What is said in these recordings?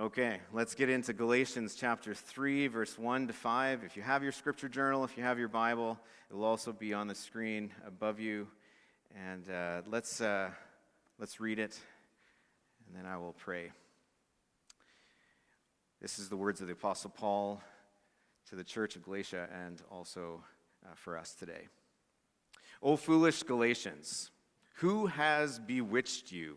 Okay, let's get into Galatians chapter 3, verse 1 to 5. If you have your scripture journal, if you have your Bible, it will also be on the screen above you. And uh, let's, uh, let's read it, and then I will pray. This is the words of the Apostle Paul to the church of Galatia and also uh, for us today. O foolish Galatians, who has bewitched you?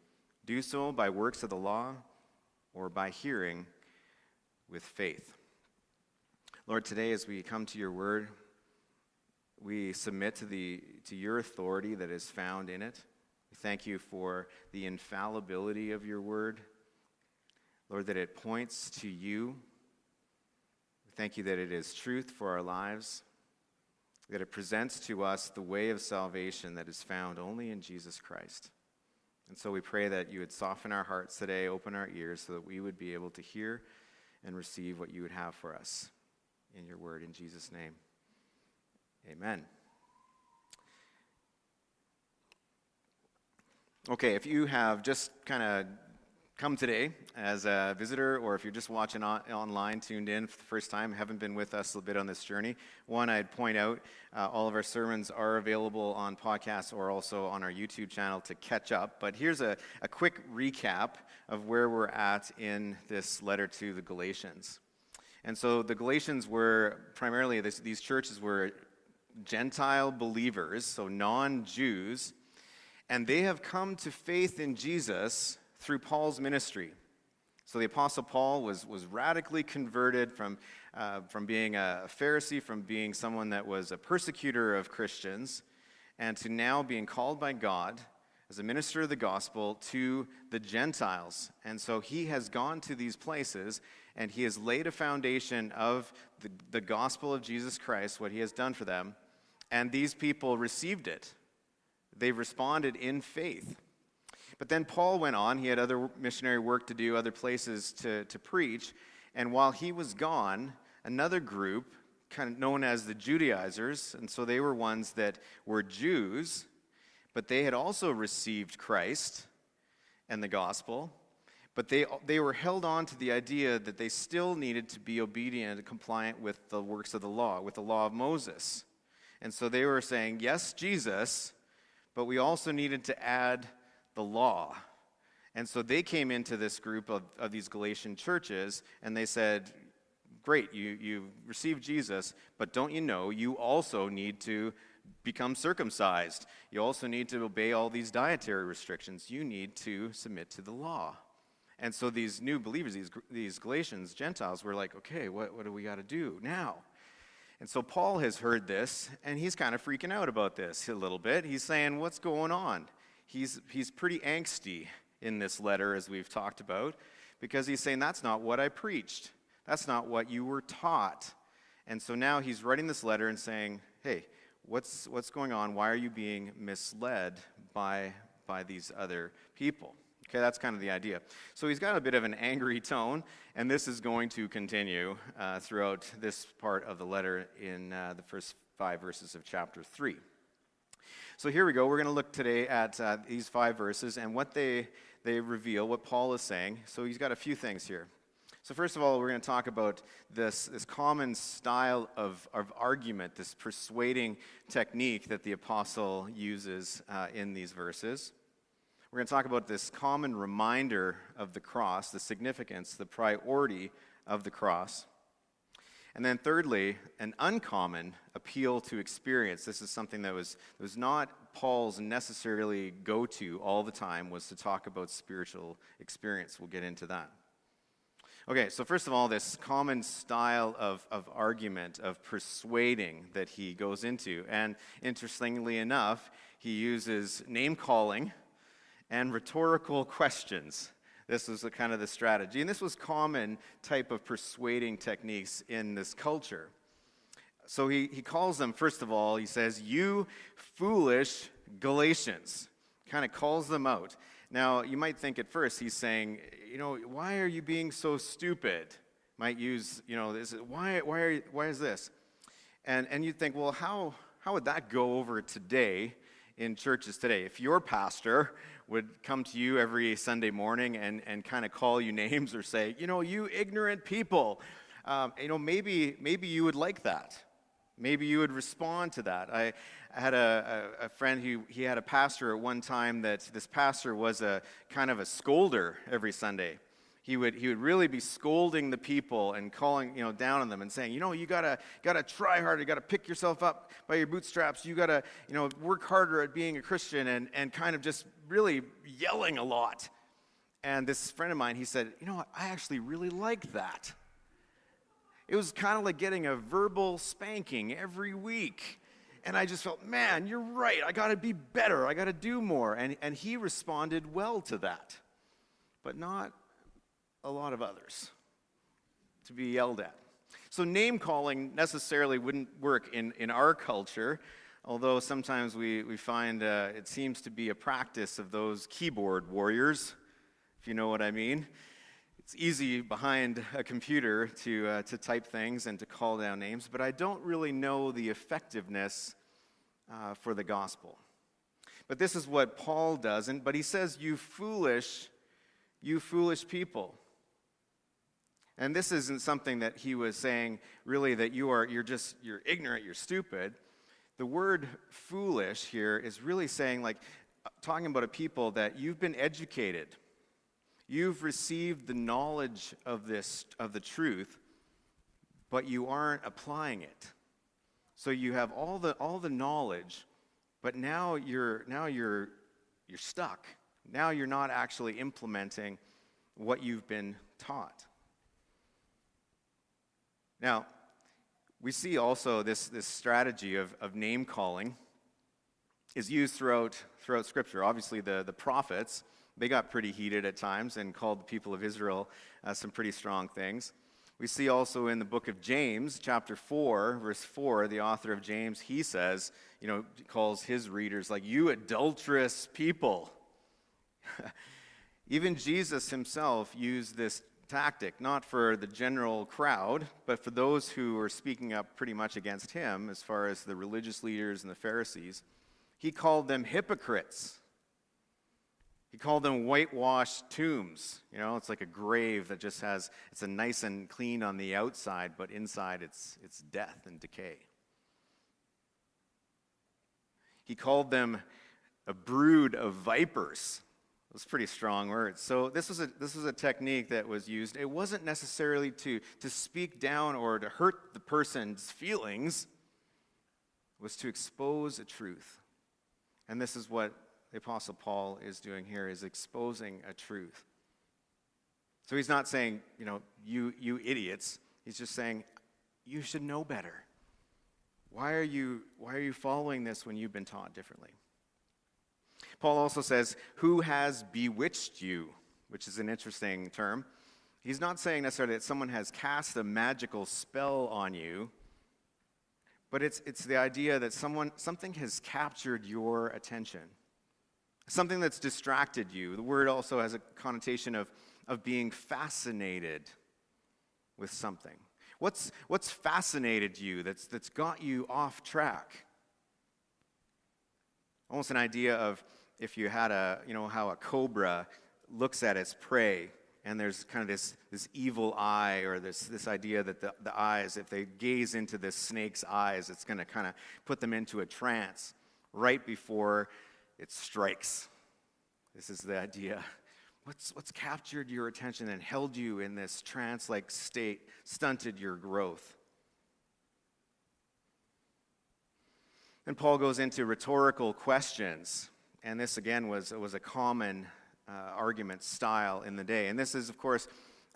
do so by works of the law or by hearing with faith? Lord, today as we come to your word, we submit to, the, to your authority that is found in it. We thank you for the infallibility of your word. Lord, that it points to you. We thank you that it is truth for our lives, that it presents to us the way of salvation that is found only in Jesus Christ. And so we pray that you would soften our hearts today, open our ears, so that we would be able to hear and receive what you would have for us in your word. In Jesus' name, amen. Okay, if you have just kind of come today as a visitor, or if you're just watching on, online, tuned in for the first time, haven't been with us a bit on this journey, one, I'd point out uh, all of our sermons are available on podcasts or also on our YouTube channel to catch up. But here's a, a quick recap of where we're at in this letter to the Galatians. And so the Galatians were primarily, this, these churches were Gentile believers, so non Jews and they have come to faith in Jesus through Paul's ministry. So the Apostle Paul was, was radically converted from, uh, from being a Pharisee, from being someone that was a persecutor of Christians, and to now being called by God as a minister of the gospel to the Gentiles. And so he has gone to these places and he has laid a foundation of the, the gospel of Jesus Christ, what he has done for them, and these people received it. They responded in faith. But then Paul went on. He had other missionary work to do, other places to, to preach. And while he was gone, another group, kind of known as the Judaizers, and so they were ones that were Jews, but they had also received Christ and the gospel. But they, they were held on to the idea that they still needed to be obedient and compliant with the works of the law, with the law of Moses. And so they were saying, Yes, Jesus, but we also needed to add the law. And so they came into this group of, of these Galatian churches and they said, Great, you, you received Jesus, but don't you know you also need to become circumcised? You also need to obey all these dietary restrictions. You need to submit to the law. And so these new believers, these, these Galatians, Gentiles, were like, okay, what, what do we got to do now? And so Paul has heard this, and he's kind of freaking out about this a little bit. He's saying, What's going on? He's, he's pretty angsty in this letter, as we've talked about, because he's saying, That's not what I preached. That's not what you were taught. And so now he's writing this letter and saying, Hey, what's, what's going on? Why are you being misled by, by these other people? Okay, that's kind of the idea. So he's got a bit of an angry tone, and this is going to continue uh, throughout this part of the letter in uh, the first five verses of chapter 3. So here we go. We're going to look today at uh, these five verses and what they, they reveal, what Paul is saying. So he's got a few things here. So, first of all, we're going to talk about this, this common style of, of argument, this persuading technique that the apostle uses uh, in these verses. We're going to talk about this common reminder of the cross, the significance, the priority of the cross. And then, thirdly, an uncommon appeal to experience. This is something that was, that was not Paul's necessarily go to all the time, was to talk about spiritual experience. We'll get into that. Okay, so first of all, this common style of, of argument, of persuading that he goes into. And interestingly enough, he uses name calling and rhetorical questions. This was the, kind of the strategy. And this was common type of persuading techniques in this culture. So he, he calls them, first of all, he says, You foolish Galatians. Kind of calls them out. Now, you might think at first he's saying, You know, why are you being so stupid? Might use, you know, this, why, why, are, why is this? And, and you'd think, well, how, how would that go over today in churches today? If your pastor would come to you every Sunday morning and, and kind of call you names or say, you know, you ignorant people, um, you know, maybe, maybe you would like that. Maybe you would respond to that. I, I had a, a, a, friend who he had a pastor at one time that this pastor was a kind of a scolder every Sunday he would, he would really be scolding the people and calling you know, down on them and saying, you know, you gotta, gotta try harder, you gotta pick yourself up by your bootstraps, you gotta you know, work harder at being a Christian, and, and kind of just really yelling a lot. And this friend of mine, he said, you know what, I actually really like that. It was kind of like getting a verbal spanking every week. And I just felt, man, you're right. I got to be better. I got to do more. And, and he responded well to that, but not a lot of others to be yelled at. So, name calling necessarily wouldn't work in, in our culture, although sometimes we, we find uh, it seems to be a practice of those keyboard warriors, if you know what I mean. It's easy behind a computer to, uh, to type things and to call down names, but I don't really know the effectiveness uh, for the gospel. But this is what Paul does, and, but he says, You foolish, you foolish people. And this isn't something that he was saying really that you are you're just you're ignorant, you're stupid. The word foolish here is really saying like talking about a people that you've been educated. You've received the knowledge of this of the truth, but you aren't applying it. So you have all the all the knowledge, but now you're now you're you're stuck. Now you're not actually implementing what you've been taught. Now, we see also this, this strategy of, of name calling is used throughout, throughout Scripture. Obviously, the, the prophets, they got pretty heated at times and called the people of Israel uh, some pretty strong things. We see also in the book of James, chapter 4, verse 4, the author of James, he says, you know, calls his readers like, you adulterous people. Even Jesus himself used this tactic, not for the general crowd, but for those who were speaking up pretty much against him, as far as the religious leaders and the Pharisees. He called them hypocrites. He called them whitewashed tombs. You know, it's like a grave that just has, it's a nice and clean on the outside, but inside it's, it's death and decay. He called them a brood of vipers. Those pretty strong words. So this was a this was a technique that was used. It wasn't necessarily to to speak down or to hurt the person's feelings. It was to expose a truth. And this is what the apostle Paul is doing here is exposing a truth. So he's not saying, you know, you you idiots. He's just saying you should know better. Why are you why are you following this when you've been taught differently? Paul also says, Who has bewitched you? Which is an interesting term. He's not saying necessarily that someone has cast a magical spell on you, but it's, it's the idea that someone, something has captured your attention, something that's distracted you. The word also has a connotation of, of being fascinated with something. What's, what's fascinated you that's, that's got you off track? Almost an idea of if you had a, you know, how a cobra looks at its prey, and there's kind of this, this evil eye or this, this idea that the, the eyes, if they gaze into this snake's eyes, it's going to kind of put them into a trance right before it strikes. This is the idea. What's, what's captured your attention and held you in this trance like state, stunted your growth? And Paul goes into rhetorical questions and this again was, was a common uh, argument style in the day. And this is, of course,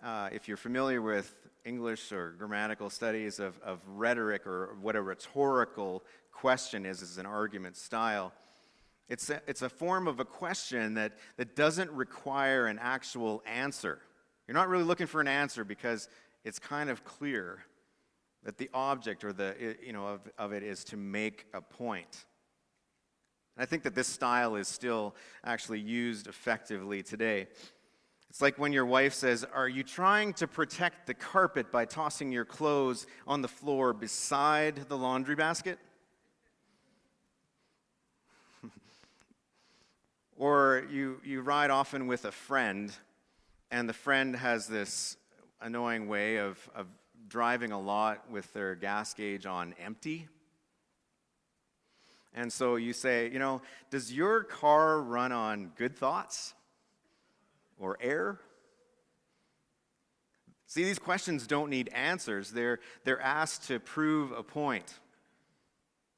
uh, if you're familiar with English or grammatical studies of, of rhetoric or what a rhetorical question is, is an argument style. It's a, it's a form of a question that, that doesn't require an actual answer. You're not really looking for an answer because it's kind of clear that the object or the, you know, of, of it is to make a point. And I think that this style is still actually used effectively today. It's like when your wife says, Are you trying to protect the carpet by tossing your clothes on the floor beside the laundry basket? or you, you ride often with a friend, and the friend has this annoying way of, of driving a lot with their gas gauge on empty. And so you say, you know, does your car run on good thoughts or air? See, these questions don't need answers. They're, they're asked to prove a point.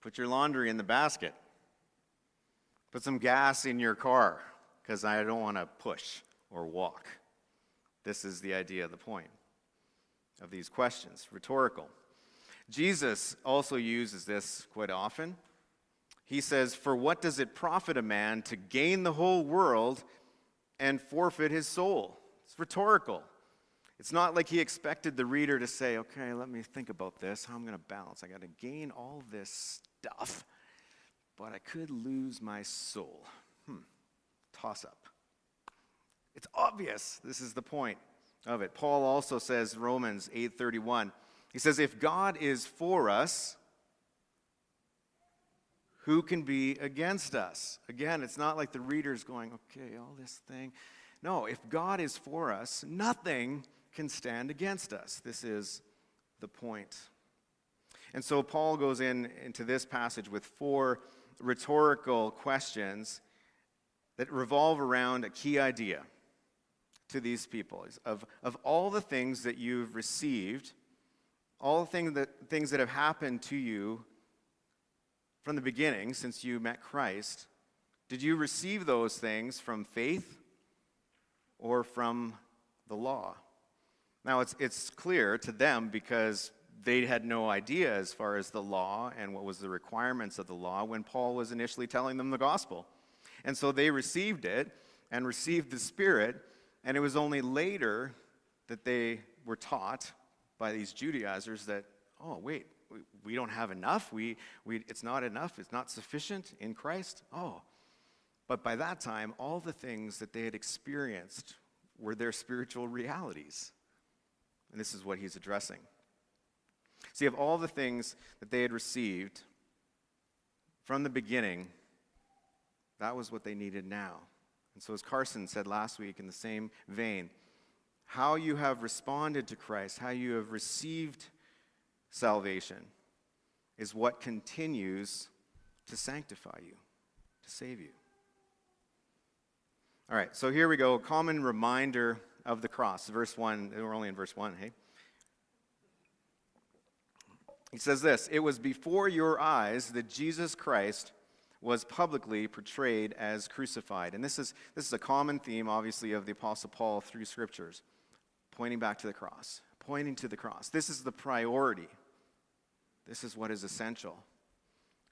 Put your laundry in the basket. Put some gas in your car, because I don't want to push or walk. This is the idea of the point of these questions, rhetorical. Jesus also uses this quite often. He says, For what does it profit a man to gain the whole world and forfeit his soul? It's rhetorical. It's not like he expected the reader to say, Okay, let me think about this, how am I'm going to balance. I got to gain all this stuff, but I could lose my soul. Hmm, toss up. It's obvious. This is the point of it. Paul also says Romans 8:31. He says if God is for us, who can be against us? Again, it's not like the reader's going, "Okay, all this thing." No, if God is for us, nothing can stand against us. This is the point. And so Paul goes in into this passage with four rhetorical questions that revolve around a key idea to these people of, of all the things that you've received, all the things that, things that have happened to you from the beginning since you met Christ. Did you receive those things from faith or from the law? Now, it's, it's clear to them because they had no idea as far as the law and what was the requirements of the law when Paul was initially telling them the gospel. And so they received it and received the Spirit and it was only later that they were taught by these Judaizers that, oh, wait, we, don't have enough. We, we, it's not enough. It's not sufficient in Christ. Oh. But by that time, all the things that they had experienced were their spiritual realities. And this is what he's addressing. See, of all the things that they had received from the beginning, that was what they needed now. And so, as Carson said last week in the same vein, how you have responded to Christ, how you have received salvation, is what continues to sanctify you, to save you. All right, so here we go. A common reminder of the cross. Verse 1, we're only in verse 1, hey? He says this It was before your eyes that Jesus Christ was publicly portrayed as crucified. And this is, this is a common theme, obviously, of the Apostle Paul through scriptures, pointing back to the cross, pointing to the cross. This is the priority. This is what is essential.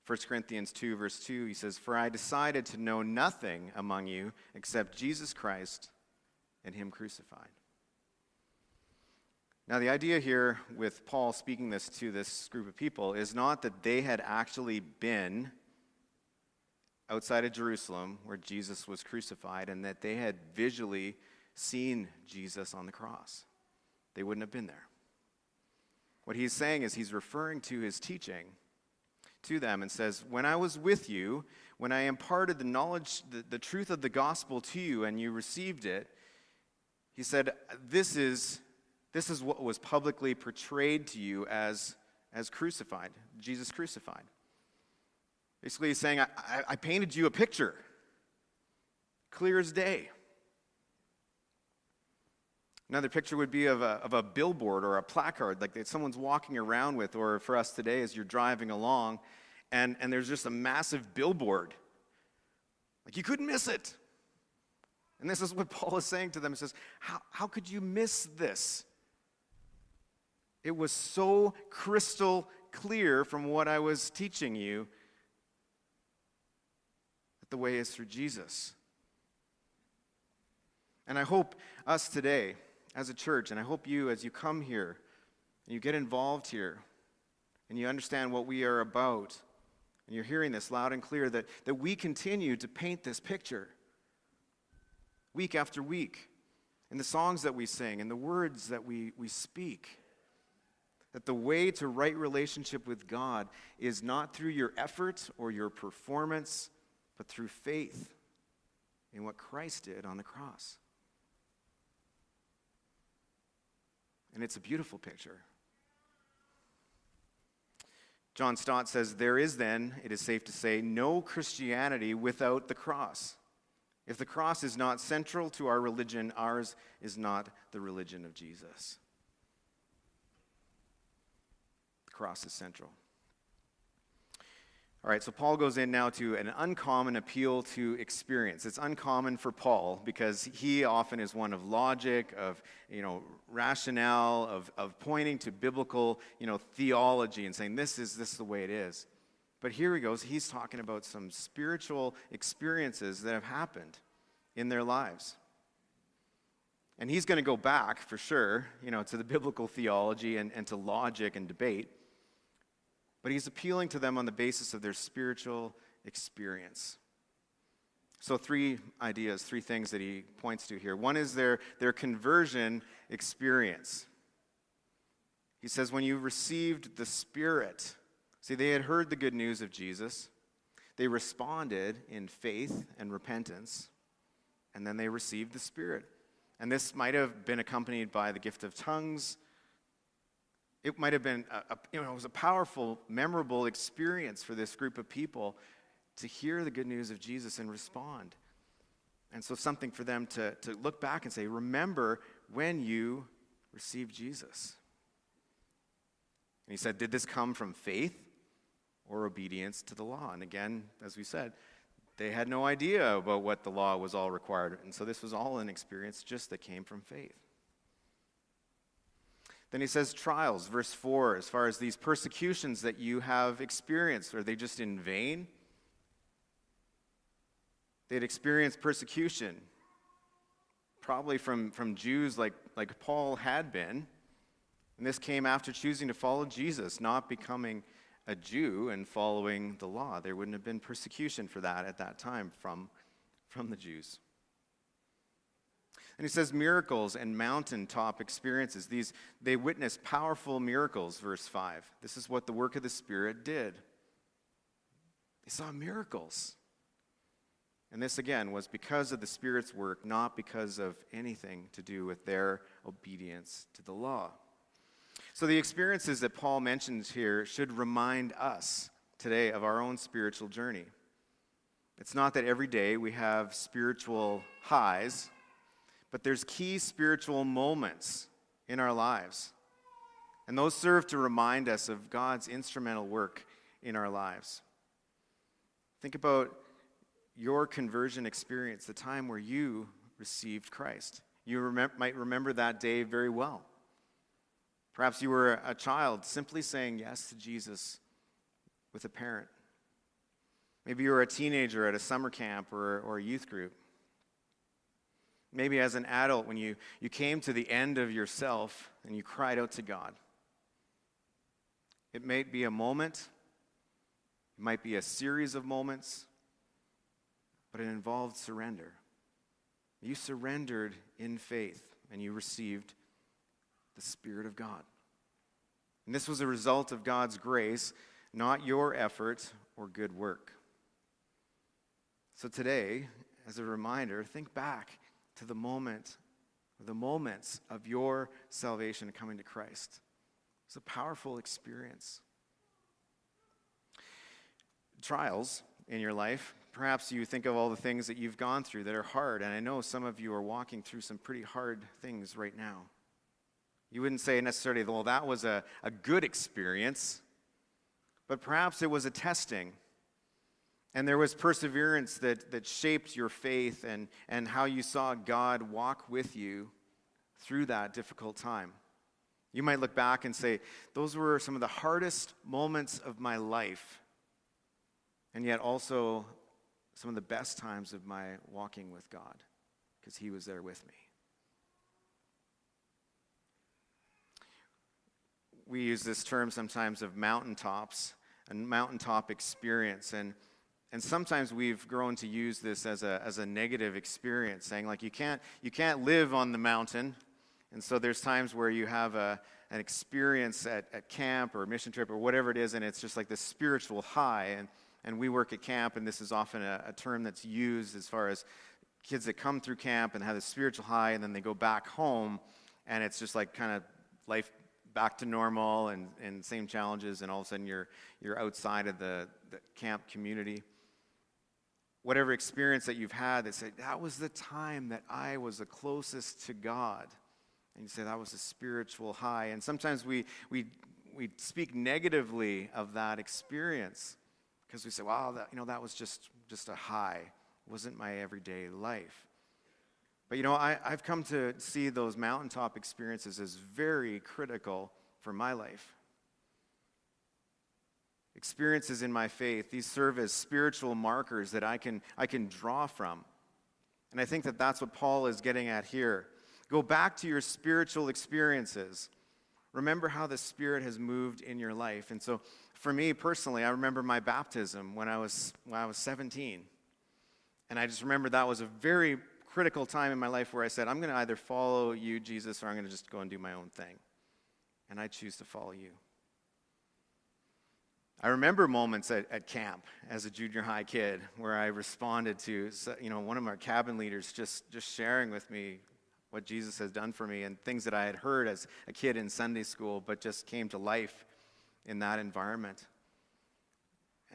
1 Corinthians 2, verse 2, he says, For I decided to know nothing among you except Jesus Christ and Him crucified. Now, the idea here with Paul speaking this to this group of people is not that they had actually been outside of Jerusalem where Jesus was crucified and that they had visually seen Jesus on the cross. They wouldn't have been there. What he's saying is he's referring to his teaching to them and says, When I was with you, when I imparted the knowledge, the, the truth of the gospel to you, and you received it, he said, This is, this is what was publicly portrayed to you as, as crucified, Jesus crucified. Basically, he's saying, I, I, I painted you a picture, clear as day. Another picture would be of a, of a billboard or a placard, like that someone's walking around with, or for us today, as you're driving along, and, and there's just a massive billboard. Like you couldn't miss it. And this is what Paul is saying to them. He says, How, how could you miss this? It was so crystal clear from what I was teaching you that the way is through Jesus. And I hope us today, as a church, and I hope you, as you come here, and you get involved here, and you understand what we are about, and you're hearing this loud and clear, that, that we continue to paint this picture week after week in the songs that we sing, in the words that we, we speak. That the way to right relationship with God is not through your effort or your performance, but through faith in what Christ did on the cross. And it's a beautiful picture. John Stott says, There is then, it is safe to say, no Christianity without the cross. If the cross is not central to our religion, ours is not the religion of Jesus. The cross is central. All right, so Paul goes in now to an uncommon appeal to experience. It's uncommon for Paul because he often is one of logic, of you know, rationale, of, of pointing to biblical you know, theology and saying this is this is the way it is. But here he goes, he's talking about some spiritual experiences that have happened in their lives. And he's going to go back for sure, you know, to the biblical theology and, and to logic and debate but he's appealing to them on the basis of their spiritual experience. So, three ideas, three things that he points to here. One is their, their conversion experience. He says, when you received the Spirit, see, they had heard the good news of Jesus, they responded in faith and repentance, and then they received the Spirit. And this might have been accompanied by the gift of tongues, it might have been, a, a, you know, it was a powerful, memorable experience for this group of people to hear the good news of Jesus and respond. And so, something for them to, to look back and say, remember when you received Jesus. And he said, Did this come from faith or obedience to the law? And again, as we said, they had no idea about what the law was all required. And so, this was all an experience just that came from faith. Then he says trials, verse 4, as far as these persecutions that you have experienced, are they just in vain? They'd experienced persecution, probably from, from Jews like, like Paul had been. And this came after choosing to follow Jesus, not becoming a Jew and following the law. There wouldn't have been persecution for that at that time from, from the Jews. And he says miracles and mountaintop experiences. These they witnessed powerful miracles, verse 5. This is what the work of the Spirit did. They saw miracles. And this again was because of the Spirit's work, not because of anything to do with their obedience to the law. So the experiences that Paul mentions here should remind us today of our own spiritual journey. It's not that every day we have spiritual highs but there's key spiritual moments in our lives. And those serve to remind us of God's instrumental work in our lives. Think about your conversion experience, the time where you received Christ. You might remember that day very well. Perhaps you were a child simply saying yes to Jesus with a parent. Maybe you were a teenager at a summer camp or, or a youth group. Maybe as an adult, when you, you came to the end of yourself and you cried out to God. It may be a moment, it might be a series of moments, but it involved surrender. You surrendered in faith and you received the Spirit of God. And this was a result of God's grace, not your effort or good work. So today, as a reminder, think back to the moment, the moments of your salvation coming to Christ. It's a powerful experience. Trials in your life, perhaps you think of all the things that you've gone through that are hard, and I know some of you are walking through some pretty hard things right now. You wouldn't say necessarily, well, that was a, a good experience, but perhaps it was a testing and there was perseverance that, that shaped your faith and, and how you saw God walk with you through that difficult time. You might look back and say, Those were some of the hardest moments of my life, and yet also some of the best times of my walking with God because He was there with me. We use this term sometimes of mountaintops and mountaintop experience. And, and sometimes we've grown to use this as a, as a negative experience, saying, like, you can't, you can't live on the mountain. And so there's times where you have a, an experience at, at camp or mission trip or whatever it is, and it's just like this spiritual high. And, and we work at camp, and this is often a, a term that's used as far as kids that come through camp and have a spiritual high, and then they go back home, and it's just like kind of life back to normal and, and same challenges, and all of a sudden you're, you're outside of the, the camp community. Whatever experience that you've had that say, that was the time that I was the closest to God. And you say, that was a spiritual high. And sometimes we, we, we speak negatively of that experience because we say, wow, that, you know, that was just, just a high. It wasn't my everyday life. But you know, I, I've come to see those mountaintop experiences as very critical for my life. Experiences in my faith, these serve as spiritual markers that I can, I can draw from. And I think that that's what Paul is getting at here. Go back to your spiritual experiences. Remember how the Spirit has moved in your life. And so, for me personally, I remember my baptism when I was, when I was 17. And I just remember that was a very critical time in my life where I said, I'm going to either follow you, Jesus, or I'm going to just go and do my own thing. And I choose to follow you. I remember moments at, at camp as a junior high kid where I responded to, you know, one of our cabin leaders just, just sharing with me what Jesus has done for me and things that I had heard as a kid in Sunday school, but just came to life in that environment.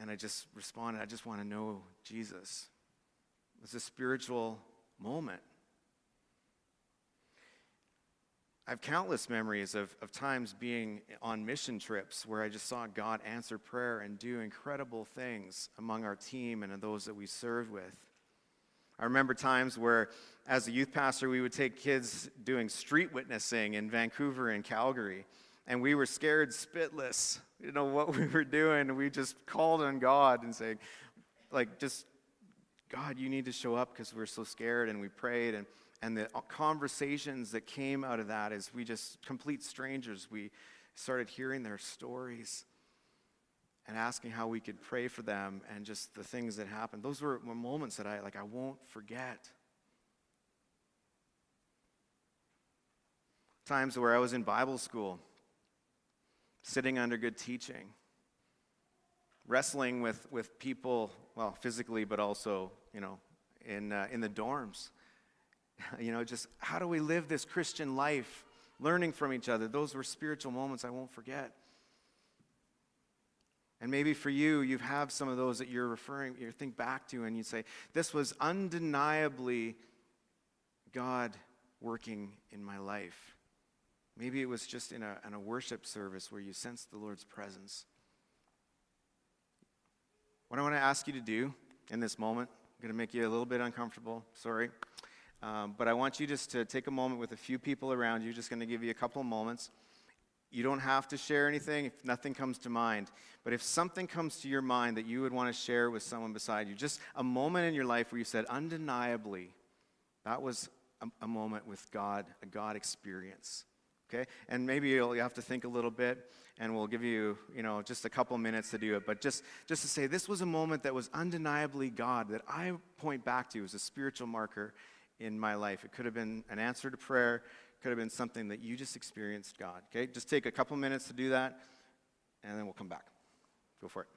And I just responded, I just want to know Jesus. It was a spiritual moment. I have countless memories of, of times being on mission trips where I just saw God answer prayer and do incredible things among our team and those that we served with. I remember times where, as a youth pastor, we would take kids doing street witnessing in Vancouver and Calgary, and we were scared spitless, you know, what we were doing. We just called on God and saying, like, just God, you need to show up because we're so scared, and we prayed. And, and the conversations that came out of that as we just, complete strangers, we started hearing their stories and asking how we could pray for them and just the things that happened. Those were moments that I, like, I won't forget. Times where I was in Bible school, sitting under good teaching, wrestling with, with people, well, physically, but also you know, in, uh, in the dorms. you know, just how do we live this Christian life, learning from each other? Those were spiritual moments I won't forget. And maybe for you, you have some of those that you're referring, you think back to, and you say, This was undeniably God working in my life. Maybe it was just in a, in a worship service where you sensed the Lord's presence. What I want to ask you to do in this moment I'm going to make you a little bit uncomfortable. Sorry. Um, but I want you just to take a moment with a few people around you. Just going to give you a couple moments. You don't have to share anything if nothing comes to mind. But if something comes to your mind that you would want to share with someone beside you, just a moment in your life where you said, undeniably, that was a, a moment with God, a God experience. Okay? And maybe you'll, you have to think a little bit and we'll give you, you know, just a couple minutes to do it. But just, just to say, this was a moment that was undeniably God that I point back to as a spiritual marker in my life. It could have been an answer to prayer, could have been something that you just experienced God. Okay? Just take a couple minutes to do that, and then we'll come back. Go for it.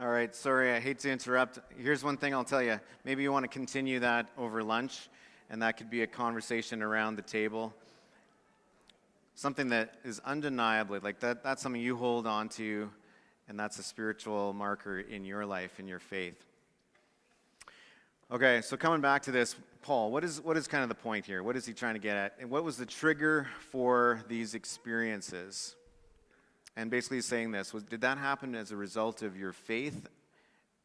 All right, sorry, I hate to interrupt. Here's one thing I'll tell you. Maybe you want to continue that over lunch, and that could be a conversation around the table. Something that is undeniably, like that, that's something you hold on to, and that's a spiritual marker in your life, in your faith. Okay, so coming back to this, Paul, what is, what is kind of the point here? What is he trying to get at? And what was the trigger for these experiences? And basically saying this was, Did that happen as a result of your faith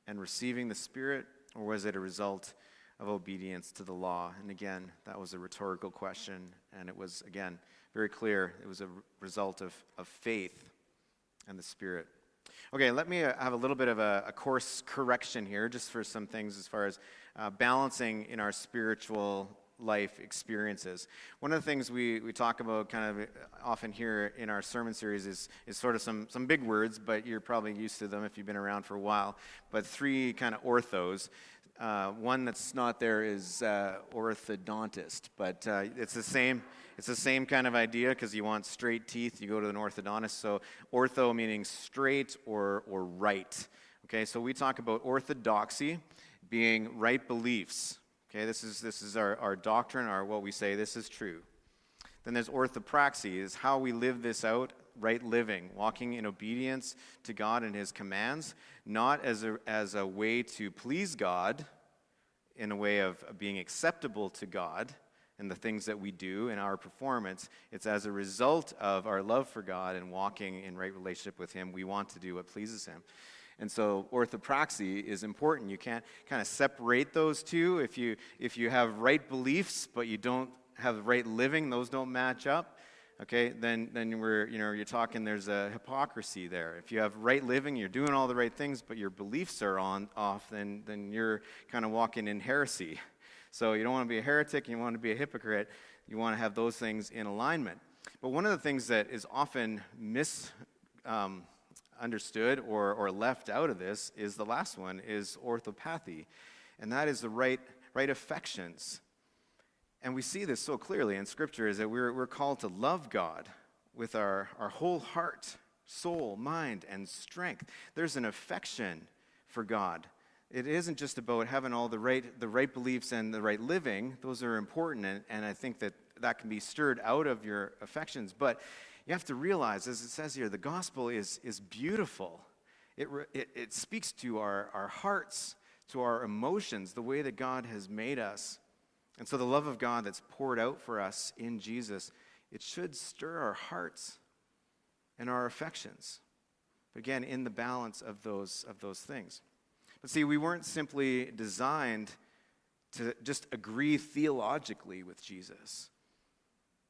and receiving the Spirit, or was it a result of obedience to the law? And again, that was a rhetorical question, and it was, again, very clear it was a result of, of faith and the Spirit. Okay, let me uh, have a little bit of a, a, course correction here, just for some things as far as uh, balancing in our spiritual life experiences. One of the things we, we talk about kind of uh, often here in our sermon series is, is sort of some, some big words, but you're probably used to them if you've been around for a while. But three kind of orthos. Uh, one that's not there is uh, orthodontist, but uh, it's the same. It's the same kind of idea because you want straight teeth, you go to an orthodontist. So ortho meaning straight or, or right. Okay, so we talk about orthodoxy being right beliefs. Okay, this is, this is our, our doctrine, our what we say, this is true. Then there's orthopraxy, is how we live this out, right living, walking in obedience to God and His commands, not as a, as a way to please God, in a way of being acceptable to God, and the things that we do in our performance, it's as a result of our love for God and walking in right relationship with Him, we want to do what pleases Him. And so orthopraxy is important. You can't kind of separate those two. If you, if you have right beliefs, but you don't have right living, those don't match up, okay, then, then we're, you know, you're talking there's a hypocrisy there. If you have right living, you're doing all the right things, but your beliefs are on, off, then, then you're kind of walking in heresy. So you don't want to be a heretic, you want to be a hypocrite. You want to have those things in alignment. But one of the things that is often misunderstood um, or, or left out of this is the last one is orthopathy. And that is the right, right affections. And we see this so clearly in Scripture is that we're, we're called to love God with our, our whole heart, soul, mind, and strength. There's an affection for God it isn't just about having all the right, the right beliefs and the right living. Those are important, and, and I think that that can be stirred out of your affections. But you have to realize, as it says here, the gospel is, is beautiful. It, it, it speaks to our, our hearts, to our emotions, the way that God has made us. And so the love of God that's poured out for us in Jesus, it should stir our hearts and our affections. But again, in the balance of those, of those things. But see, we weren't simply designed to just agree theologically with Jesus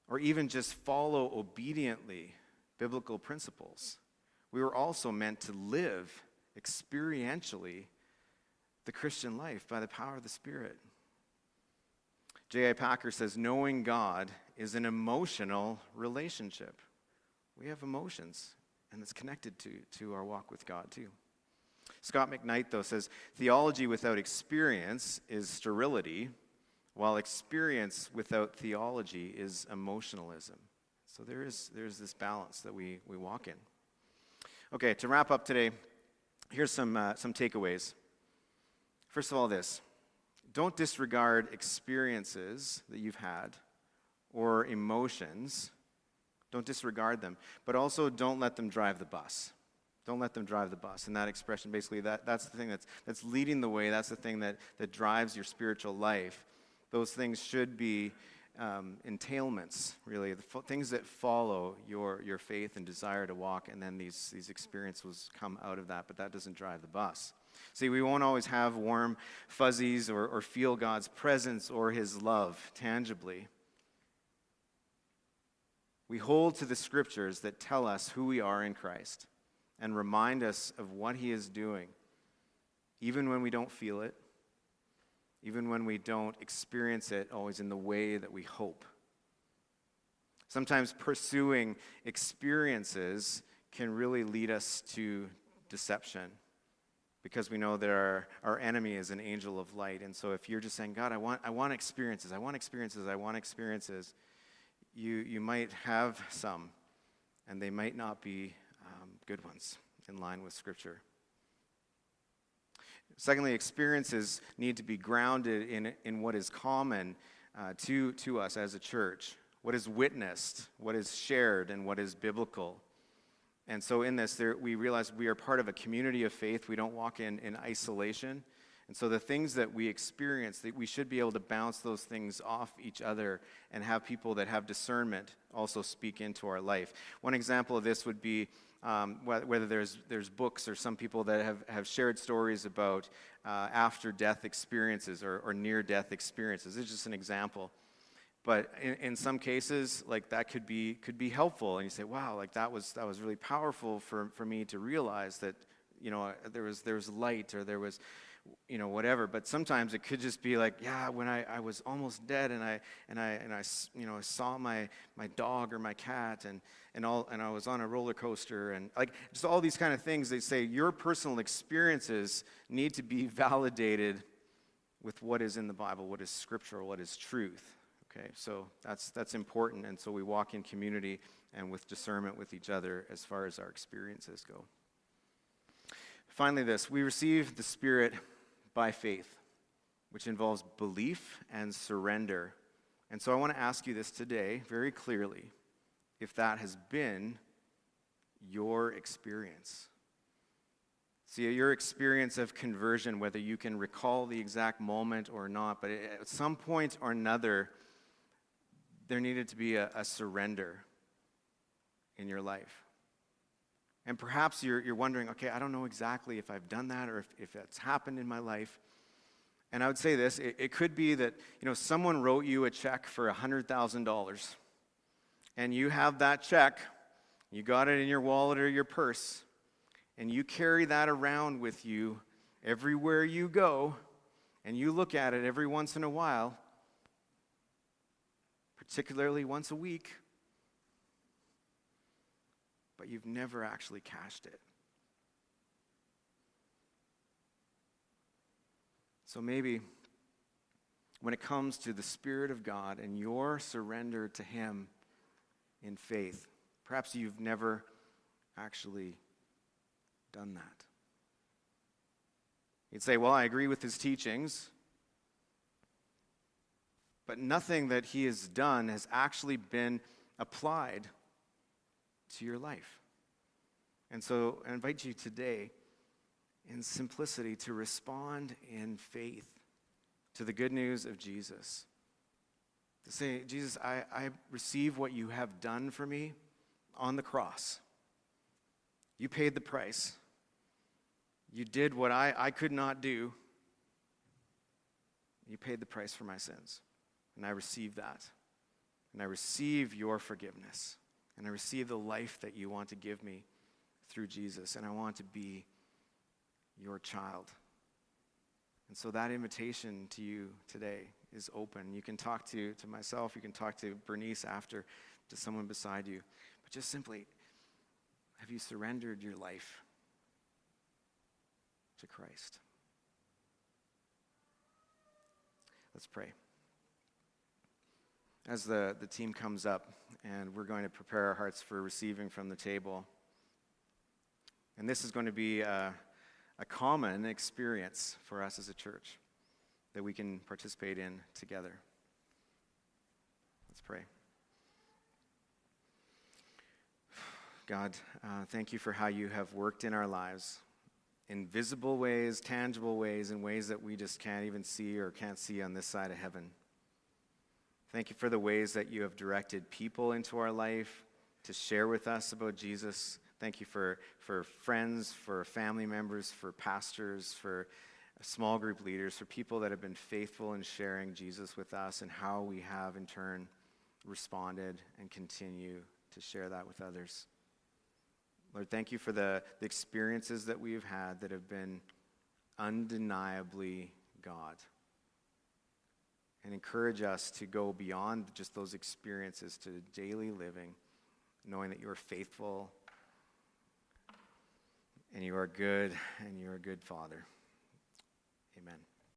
or even just follow obediently biblical principles. We were also meant to live experientially the Christian life by the power of the Spirit. J.I. Packer says, knowing God is an emotional relationship. We have emotions, and it's connected to, to our walk with God, too. Scot McKnight, though, says theology without experience is sterility, while experience without theology is emotionalism. So there is there's this balance that we, we walk in. Okay, to wrap up today, here's some, uh, some takeaways. First of all, this don't disregard experiences that you've had or emotions. Don't disregard them, but also don't let them drive the bus. Don't let them drive the bus. And that expression, basically, that, that's the thing that's, that's leading the way. That's the thing that, that drives your spiritual life. Those things should be um, entailments, really, the fo- things that follow your, your faith and desire to walk, and then these, these experiences come out of that, but that doesn't drive the bus. See, we won't always have warm fuzzies or, or feel God's presence or His love tangibly. We hold to the scriptures that tell us who we are in Christ and remind us of what He is doing, even when we don't feel it, even when we don't experience it always in the way that we hope. Sometimes pursuing experiences can really lead us to deception because we know that our, our enemy is an angel of light. And so if you're just saying, God, I want, I want experiences, I want experiences, I want experiences, you, you might have some, and they might not be um, good ones in line with Scripture. Secondly, experiences need to be grounded in, in what is common uh, to, to us as a church, what is witnessed, what is shared, and what is biblical. And so, in this, there, we realize we are part of a community of faith. We don't walk in, in isolation. And so, the things that we experience, that we should be able to bounce those things off each other and have people that have discernment also speak into our life. One example of this would be um, whether there's, there's books or some people that have, have shared stories about uh, after death experiences or, or near death experiences. It's just an example. But in, in some cases, like that could be, could be helpful. And you say, wow, like that was, that was really powerful for, for me to realize that, you know, there was, there was light or there was, you know, whatever. But sometimes it could just be like, yeah, when I, I was almost dead and I, and I, and I, you know, saw my, my dog or my cat and, and, all, and I was on a roller coaster and like just all these kind of things. They say your personal experiences need to be validated with what is in the Bible, what is scriptural, what is truth. Okay, so that's, that's important. And so we walk in community and with discernment with each other as far as our experiences go. Finally, this we receive the Spirit by faith, which involves belief and surrender. And so I want to ask you this today very clearly if that has been your experience. See, your experience of conversion, whether you can recall the exact moment or not, but at some point or another, there needed to be a, a surrender in your life. And perhaps you're, you're wondering, okay, I don't know exactly if I've done that or if, if that's happened in my life. And I would say this it, it could be that, you know, someone wrote you a check for $100,000 and you have that check, you got it in your wallet or your purse, and you carry that around with you everywhere you go, and you look at it every once in a while, particularly once a week but you've never actually cashed it. So maybe when it comes to the Spirit of God and your surrender to Him in faith, perhaps you've never actually done that. You'd say, Well, I agree with His teachings, but nothing that He has done has actually been applied to your life. And so I invite you today, in simplicity, to respond in faith to the good news of Jesus. To say, Jesus, I, I receive what you have done for me on the cross. You paid the price. You did what I, I could not do. You paid the price for my sins. And I receive that. And I receive your forgiveness. And I receive the life that you want to give me through Jesus. And I want to be your child. And so that invitation to you today is open. You can talk to, to myself, you can talk to Bernice after, to someone beside you. But just simply, have you surrendered your life to Christ? Let's pray as the, the team comes up and we're going to prepare our hearts for receiving from the table. And this is going to be a, a common experience for us as a church that we can participate in together. Let's pray. God, uh, thank you for how you have worked in our lives in visible ways, tangible ways, in ways that we just can't even see or can't see on this side of heaven. Thank you for the ways that you have directed people into our life to share with us about Jesus. Thank you for, for friends, for family members, for pastors, for small group leaders, for people that have been faithful in sharing Jesus with us and how we have in turn responded and continue to share that with others. Lord, thank you for the, the experiences that we've had that have been undeniably God and encourage us to go beyond just those experiences to daily living, knowing that you are faithful and you are good and you're a good Father. Amen.